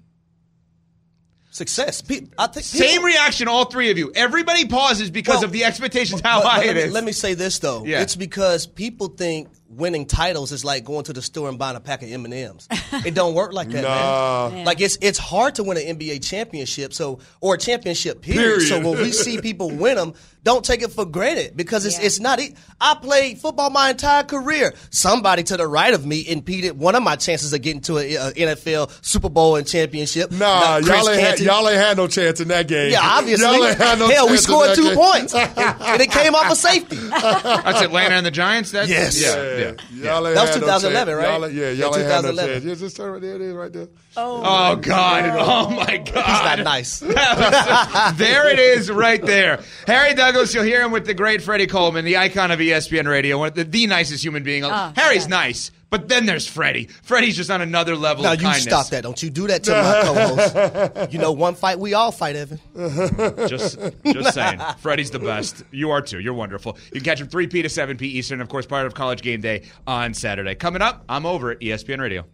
G: Success. Pe- I think
C: Same
G: people-
C: reaction, all three of you. Everybody pauses because
G: Well,
C: of the expectations how
G: but- but
C: high
G: let
C: it
G: me,
C: is.
G: Let me say this though.
C: Yeah.
G: It's because people think winning titles is like going to the store and buying a pack of M and M's. It don't work like that,
D: Nah.
G: man. Like it's it's hard to win an NBA championship, so or a championship period.
D: Period.
G: So when we see people win them, don't take it for granted because it's
E: Yeah.
G: it's not. e- I played football my entire career. Somebody to the right of me impeded one of my chances of getting to an NFL Super Bowl and championship.
D: Nah, y'all ain't, had, y'all ain't had no chance in that game.
G: Yeah, obviously.
D: Y'all ain't had no
G: Hell, we
D: chance in
G: scored two
D: game.
G: points, and, and it came off a safety.
C: That's Atlanta and the Giants? That's,
G: Yes.
C: Yeah.
D: Yeah,
C: yeah.
D: Y'all ain't
G: That was
D: had no
G: 2011, right?
D: Y'all, yeah,
G: Yeah,
D: y'all ain't had no
G: 2011.
D: chance. Yeah, just turn right there. It is right there.
C: Oh, oh God. Oh, my God.
G: He's not nice.
C: there it is right there. Harry Douglas, you'll hear him with the great Freddie Coleman, the icon of ESPN radio, one of the, the nicest human being. Ah, Harry's
E: yeah.
C: nice, but then there's Freddie. Freddie's just on another level
G: Now
C: of
G: you
C: kindness.
G: stop that! Don't you do that to my co-host? You know, one fight we all fight, Evan.
C: Just, just saying. Freddie's the best. You are too. You're wonderful. You can catch him 3 p to 7 p Eastern, of course, part of College Game Day on Saturday. Coming up, I'm over at ESPN Radio.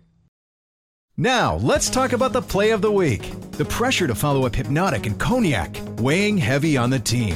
I: Now, let's talk about the play of the week. The pressure to follow up Hypnotic and Cognac, weighing heavy on the team.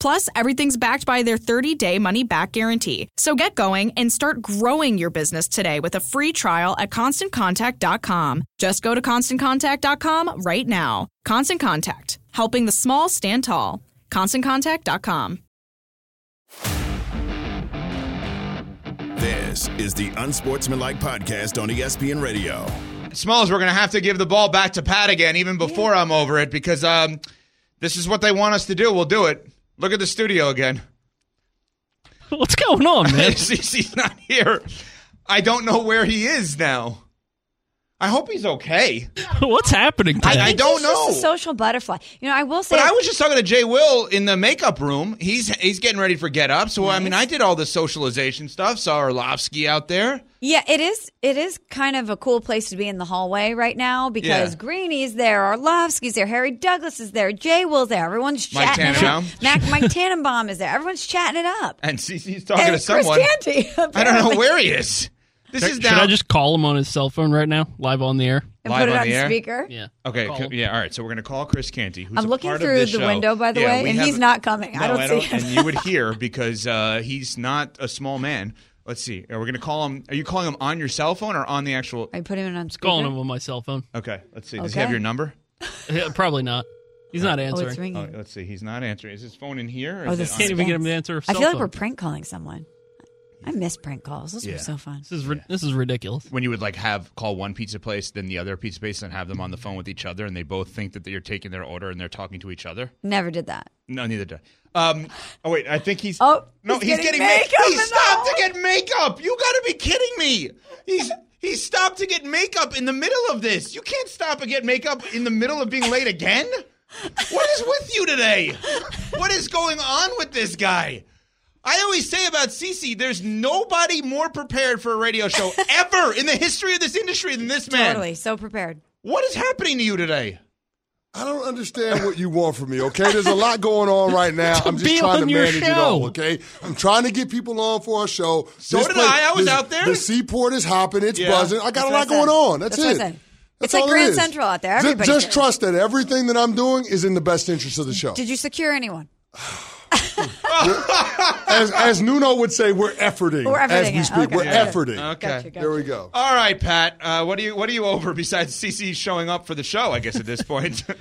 J: Plus, everything's backed by their 30 day money back guarantee. So get going and start growing your business today with a free trial at constantcontact.com. Just go to constantcontact.com right now. Constant Contact, helping the small stand tall. ConstantContact.com.
B: This is the Unsportsmanlike Podcast on ESPN Radio.
C: Smalls, we're going to have to give the ball back to Pat again, even before I'm over it, because um, this is what they want us to do. We'll do it. Look at the studio again.
F: What's going on, man?
C: He's not here. I don't know where he is now. I hope he's okay.
F: What's happening?
C: I,
F: Ted?
C: I don't
E: He's just
C: know.
E: a social butterfly. You know, I will say.
C: But I was just talking to Jay Will in the makeup room. He's he's getting ready for Get Up. So I mean, I did all the socialization stuff. Saw Orlovsky out there.
E: Yeah, it is. It is kind of a cool place to be in the hallway right now because
C: Yeah.
E: Greeny's there, Orlovsky's there, Harry Douglas is there, Jay Will's there. Everyone's
C: Mike
E: chatting it up.
C: Tannenbaum.
E: Mac, Mike Tannenbaum is there. Everyone's chatting it up.
C: And CC's talking
E: and
C: to someone.
E: Chris Canty.
C: I don't know where he is. This
F: Should,
C: is
F: should. I just call him on his cell phone right now, live on the air?
E: And
C: Live
E: put it
C: on
E: on
C: the air?
E: speaker.
F: Yeah.
C: Okay,
F: Call
C: yeah, all right. So we're going to call Chris Canty, who's
E: I'm
C: a
E: looking
C: part of
E: through
C: this
E: the
C: show.
E: window, by the
C: Yeah,
E: way, and
C: have-
E: he's not coming.
C: No,
E: I don't see him.
C: And you would hear because uh, he's not a small man. Let's see. Are we going to call him? Are you calling him on your cell phone or on the actual?
E: I put him it on speaker?
F: Calling him on my cell phone.
C: Okay, let's see. Does he have your number?
F: Yeah, Probably not. He's not
E: Oh,
F: answering.
E: it's ringing.
C: Oh, let's see. He's not answering. Is his phone in here? Or
E: Oh, this
F: Can't even get him to answer. a
E: I
F: cell
E: feel like we're prank calling someone. I miss prank calls. Those
C: Yeah.
E: were so fun.
F: This is ri- this is ridiculous.
C: when you would like have call one pizza place, then the other pizza place, and have them on the phone with each other, and they both think that you're taking their order and they're talking to each other.
E: Never did that.
C: No, neither did. I. Um. Oh wait, I think he's.
E: Oh,
C: no,
E: he's
C: he's,
E: getting
C: getting, ma-
E: makeup
C: He
E: in the
C: stopped to get makeup. You got to be kidding me. He's he stopped to get makeup in the middle of this. You can't stop and get makeup in the middle of being late again. What is with you today? What is going on with this guy? I always say about CC, there's nobody more prepared for a radio show ever in the history of this industry than this man.
E: Totally. So prepared.
C: What is happening to you today?
D: I don't understand what you want from me, okay? There's a lot going on right now. I'm just
F: be
D: trying to
F: on your
D: manage it all, okay? I'm trying to get people on for our show.
C: So did I. I was
D: this-
C: out there.
D: The seaport is hopping. It's
C: Yeah.
D: buzzing. I got
E: That's
D: a lot going on. That's,
E: That's
D: it.
E: said.
D: That's
E: It's like
D: all it
E: Grand. Central out there.
D: Ju-
E: Everybody's
D: Just, trust that everything that I'm doing is in the best interest of the show.
E: Did you secure anyone?
D: As, as Nuno would say, we're efforting,
E: We're
D: as we speak.
E: Okay.
D: We're
E: Yeah.
D: efforting.
C: Okay.
E: Gotcha, gotcha.
D: There we go.
C: All right, Pat. Uh, what do you what are you over besides CC showing up for the show? I guess at this point.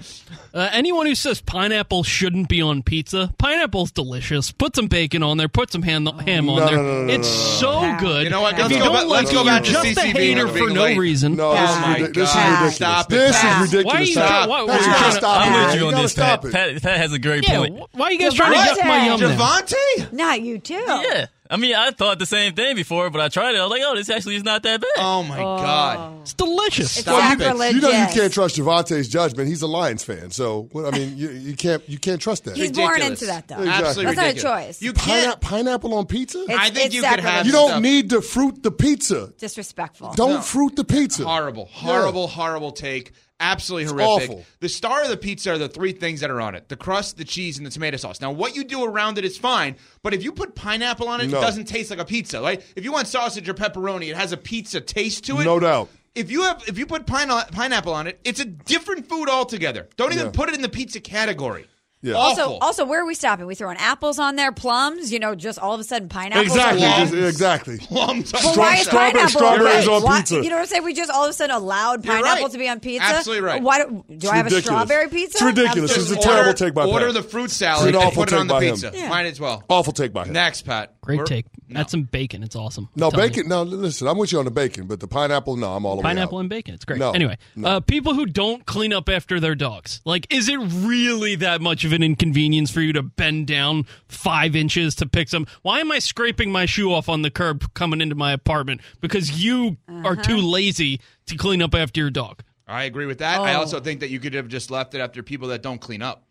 F: Uh, anyone who says pineapple shouldn't be on pizza, pineapple's delicious. Put some bacon on there. Put some ham, ham on
D: No,
F: there.
D: no, no, no,
F: it's
D: no, no,
F: so
E: no.
F: good.
C: You know what? Let's
F: you
C: go
F: don't like
C: let's
F: it,
C: go back to
F: you're just
C: CC
F: a
C: being-
F: hater
C: being
F: for no
C: late.
F: reason.
D: No, this,
E: Oh
D: is,
E: my
D: ridic- this is
C: God.
D: ridiculous.
C: Stop it,
D: this
C: Pat.
D: is ridiculous.
F: Why are you
D: Pat.
F: trying- why-
D: Pat, you
F: why-
D: gotta stop
K: I'm
D: it.
K: with
D: man.
K: you on
D: gotta
K: this,
D: stop
K: Pat.
D: it.
K: Pat. Pat has a great
F: Yeah,
K: point.
F: wh- why are you guys trying to
E: Devontae.
F: Yuck my yum now?
C: Devontae?
E: Not you too.
K: Yeah. I mean, I thought the same thing before, but I tried it. I was like, oh, this actually is not that bad.
C: Oh my God! Oh.
F: It's delicious.
E: It's
C: Stop it.
E: sacrilegious.
D: You know you can't trust Javante's judgment. He's a Lions fan, so what- I mean you, you can't you can't trust that.
E: He's born
C: Ridiculous.
E: into that, though.
D: Exactly.
C: Absolutely
E: That's not a
C: ridiculous.
E: choice.
C: You
D: Pine-
C: can't.
D: pineapple on pizza?
E: It's-
C: I think
E: it's
C: you could have.
E: sacrilegious.
D: you don't
C: stuff.
D: need to fruit the pizza.
E: Disrespectful.
D: Don't fruit the pizza.
C: Horrible, horrible, horrible take. Absolutely
D: It's
C: horrific.
D: awful.
C: The star of the pizza are the three things that are on it: the crust, the cheese, and the tomato sauce. Now, what you do around it is fine, but if you put pineapple on it,
D: No.
C: it doesn't taste like a pizza. Right? If you want sausage or pepperoni, it has a pizza taste to it.
D: No doubt.
C: If you have, if you put pine, pineapple on it, it's a different food altogether. Don't even
D: Yeah.
C: put it in the pizza category.
D: Yeah.
C: Awful.
E: Also, also, where are we stopping? We throwing apples on there, plums. You know, just all of a sudden pineapples.
D: Exactly.
C: Plums.
E: okay?
D: Exactly.
C: Plums on
E: Well,
D: Stra-
E: why is
D: strawberry-
E: pineapple
D: strawberries
E: okay?
D: on
E: Why-
D: pizza.
E: You know what I'm saying? We just all of a sudden allowed pineapple
C: right.
E: to be on pizza.
C: Absolutely right.
E: Why do, do I have a strawberry pizza?
D: It's ridiculous.
E: Absolutely.
D: It's a terrible take by
C: Order
D: Pat.
C: the fruit
D: It's
C: salad
D: an
C: and
D: awful
C: put it on
D: take
C: the
D: by him.
C: pizza.
E: Yeah.
C: Might as well.
D: Awful take by him.
C: Next, Pat.
F: Great
C: We're-
F: take.
C: No.
F: Add some bacon. It's awesome.
D: No
F: I'm telling
D: bacon.
F: you.
D: No, listen. I'm with you on the bacon, but the pineapple. No, I'm all the way
F: Pineapple
D: out.
F: and bacon. It's great.
D: No,
F: anyway,
D: no.
F: Uh, people who don't clean up after their dogs. Like, is it really that much of an inconvenience for you to bend down five inches to pick some? Why am I scraping my shoe off on the curb coming into my apartment? Because you are too lazy to clean up after your dog.
C: I agree with that. I
E: Oh.
C: also think that you could have just left it after people that don't clean up.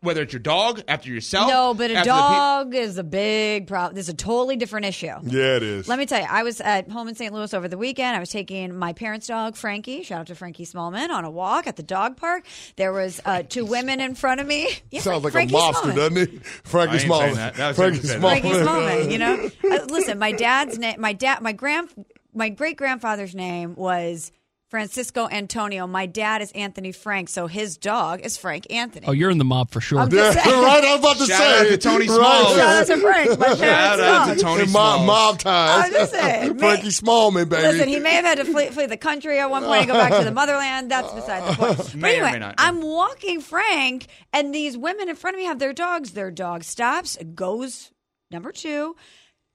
C: Whether it's your dog, after yourself.
E: No, but a
C: after the pe-
E: dog is a big problem. This is a totally different issue.
D: Yeah, it is.
E: Let me tell you, I was at home in St. Louis over the weekend. I was taking my parents' dog, Frankie, shout out to Frankie Smallman, on a walk at the dog park. There was uh, two women in front of me. Yeah,
D: Sounds like
E: Frankie
D: a mobster,
E: Smallman.
D: doesn't he? Frankie
C: I ain't that. That
D: Frankie
C: him who said
D: Small.
C: that.
E: Frankie Smallman, you know. Uh, listen, my dad's name, my dad, my grand, my great grandfather's name was Francisco Antonio. My dad is Anthony Frank, so his dog is Frank Anthony.
F: Oh, you're in the mob for sure.
E: I'm
D: Yeah,
E: saying.
D: right. I was about to
C: Shout
D: say.
C: out to Tony
D: Right.
E: Shout out to Frank, my
C: Shout out to. Tony
D: And mob,
C: Smalls.
D: mob ties.
E: I'm just saying,
D: Frankie. Smallman, baby.
E: Listen, he may have had to flee, flee the country at one point and go back to the motherland. That's beside the point. But
C: May or
E: anyway,
C: may not.
E: I'm walking Frank, and these women in front of me have their dogs. Their dog stops, goes number two.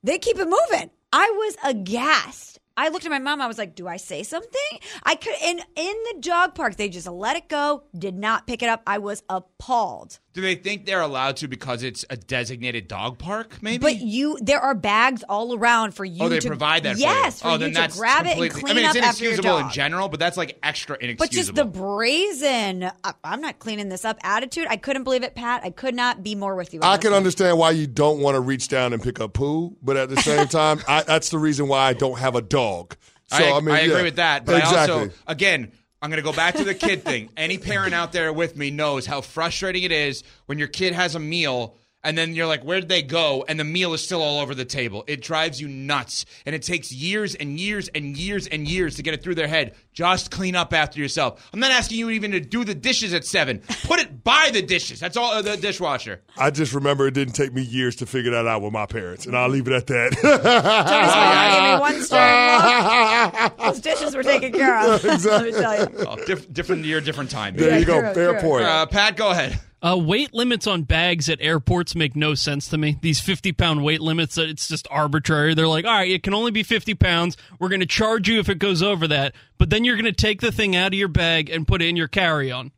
E: They keep it moving. I was aghast I looked at my mom. I was like, "Do I say something?" I could. In in the dog park, they just let it go. Did not pick it up. I was appalled.
C: Do they think they're allowed to because it's a designated dog park? Maybe.
E: But you, there are bags all around for you.
C: oh, they
E: to,
C: provide that.
E: Yes,
C: For oh, you.
E: for
C: oh, then
E: you
C: that's
E: to grab it and clean
C: I mean, it's
E: up after your
C: inexcusable in general, but that's like extra inexcusable.
E: But just the brazen, "I- I'm not cleaning this up attitude. I couldn't believe it, Pat. I could not be more with you.
D: I can understand why you don't want to reach down and pick up poo, but at the same time, I, that's the reason why I don't have a dog. So
C: I,
D: I, mean,
C: I agree
D: yeah.
C: with that. But
D: exactly.
C: I also, again, I'm going to go back to the kid thing. Any parent out there with me knows how frustrating it is when your kid has a meal and then you're like, where'd they go? And the meal is still all over the table. It drives you nuts. And it takes years and years and years and years to get it through their head. Just clean up after yourself. I'm not asking you even to do the dishes at seven. Put it by the dishes. That's all uh, the dishwasher.
D: I just remember it didn't take me years to figure that out with my parents, and I'll leave it at that.
E: Tony's mom gave me one stern look. Those dishes were taken care of. Let me tell you.
C: Oh, diff- different year, different time.
D: there you go.
E: true,
D: Fair
E: true.
D: point.
C: Uh, Pat, go ahead.
F: Uh, weight limits on bags at airports make no sense to me. These 50 pound weight limits, uh, it's just arbitrary. They're like, all right, it can only be 50 pounds. We're going to charge you if it goes over that, but then you're going to take the thing out of your bag and put it in your carry on.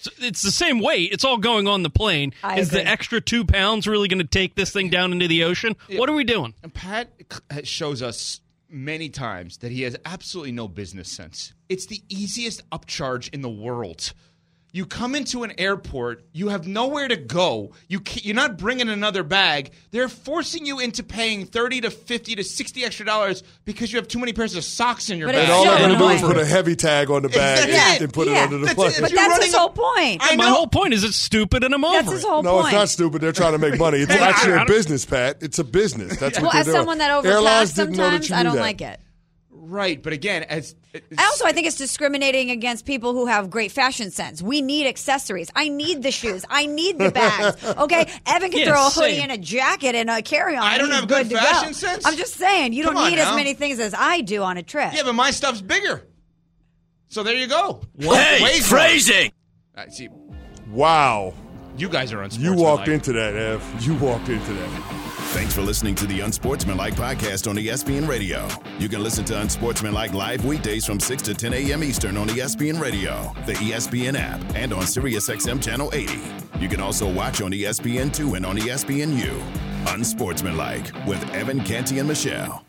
F: So it's the same weight. It's all going on the plane.
E: I
F: Is the extra two pounds really going to take this thing down into the ocean? What are we doing?
C: And Pat shows us many times that he has absolutely no business sense. It's the easiest upcharge in the world. You come into an airport, you have nowhere to go. You ca you're not bringing another bag. They're forcing you into paying thirty to fifty to sixty extra dollars because you have too many pairs of socks in your
E: But
C: bag.
D: and all
E: still
D: they're going to do is put a heavy tag on the bag
C: Exactly.
D: and, and put
E: Yeah.
D: it under the
C: That's
D: plane.
E: But
C: You're
E: that's
C: running
E: his whole point.
C: I
F: My whole point is it's stupid and I'm over
E: That's his
F: it.
E: whole
D: No,
E: point.
D: it's not stupid. They're trying to make money. It's
C: Hey,
D: actually
C: I
D: a
C: don't-
D: business, Pat. It's a business. That's
E: well,
D: what they're
E: as
D: doing.
E: someone that
D: Airlines
E: overpacks
D: didn't know that
E: sometimes,
D: you
E: I don't
D: that.
E: like it.
C: Right, but again, as
E: I also I think it's discriminating against people who have great fashion sense. We need accessories. I need the shoes. I need the bags. Okay, Evan can
F: Yeah,
E: throw a hoodie
F: same.
E: and a jacket and a carry on.
C: I don't have good
E: to go.
C: fashion sense?
E: I'm just saying you
C: Come
E: don't need
C: now.
E: as many things as I do on a trip.
C: yeah, but my stuff's bigger. So there you go.
K: Hey,
C: Ways
K: phrasing.
C: wrong. Uh, see,
D: Wow.
C: You guys are unsportsmanlike.
D: You walked into that, Ev. You walked into that.
B: Thanks for listening to the Unsportsmanlike podcast on ESPN Radio. You can listen to Unsportsmanlike live weekdays from 6 to 10 a.m. Eastern on ESPN Radio, the ESPN app, and on SiriusXM Channel 80. You can also watch on E ESPN2 and on ESPNU. Unsportsmanlike with Evan Canty and Michelle.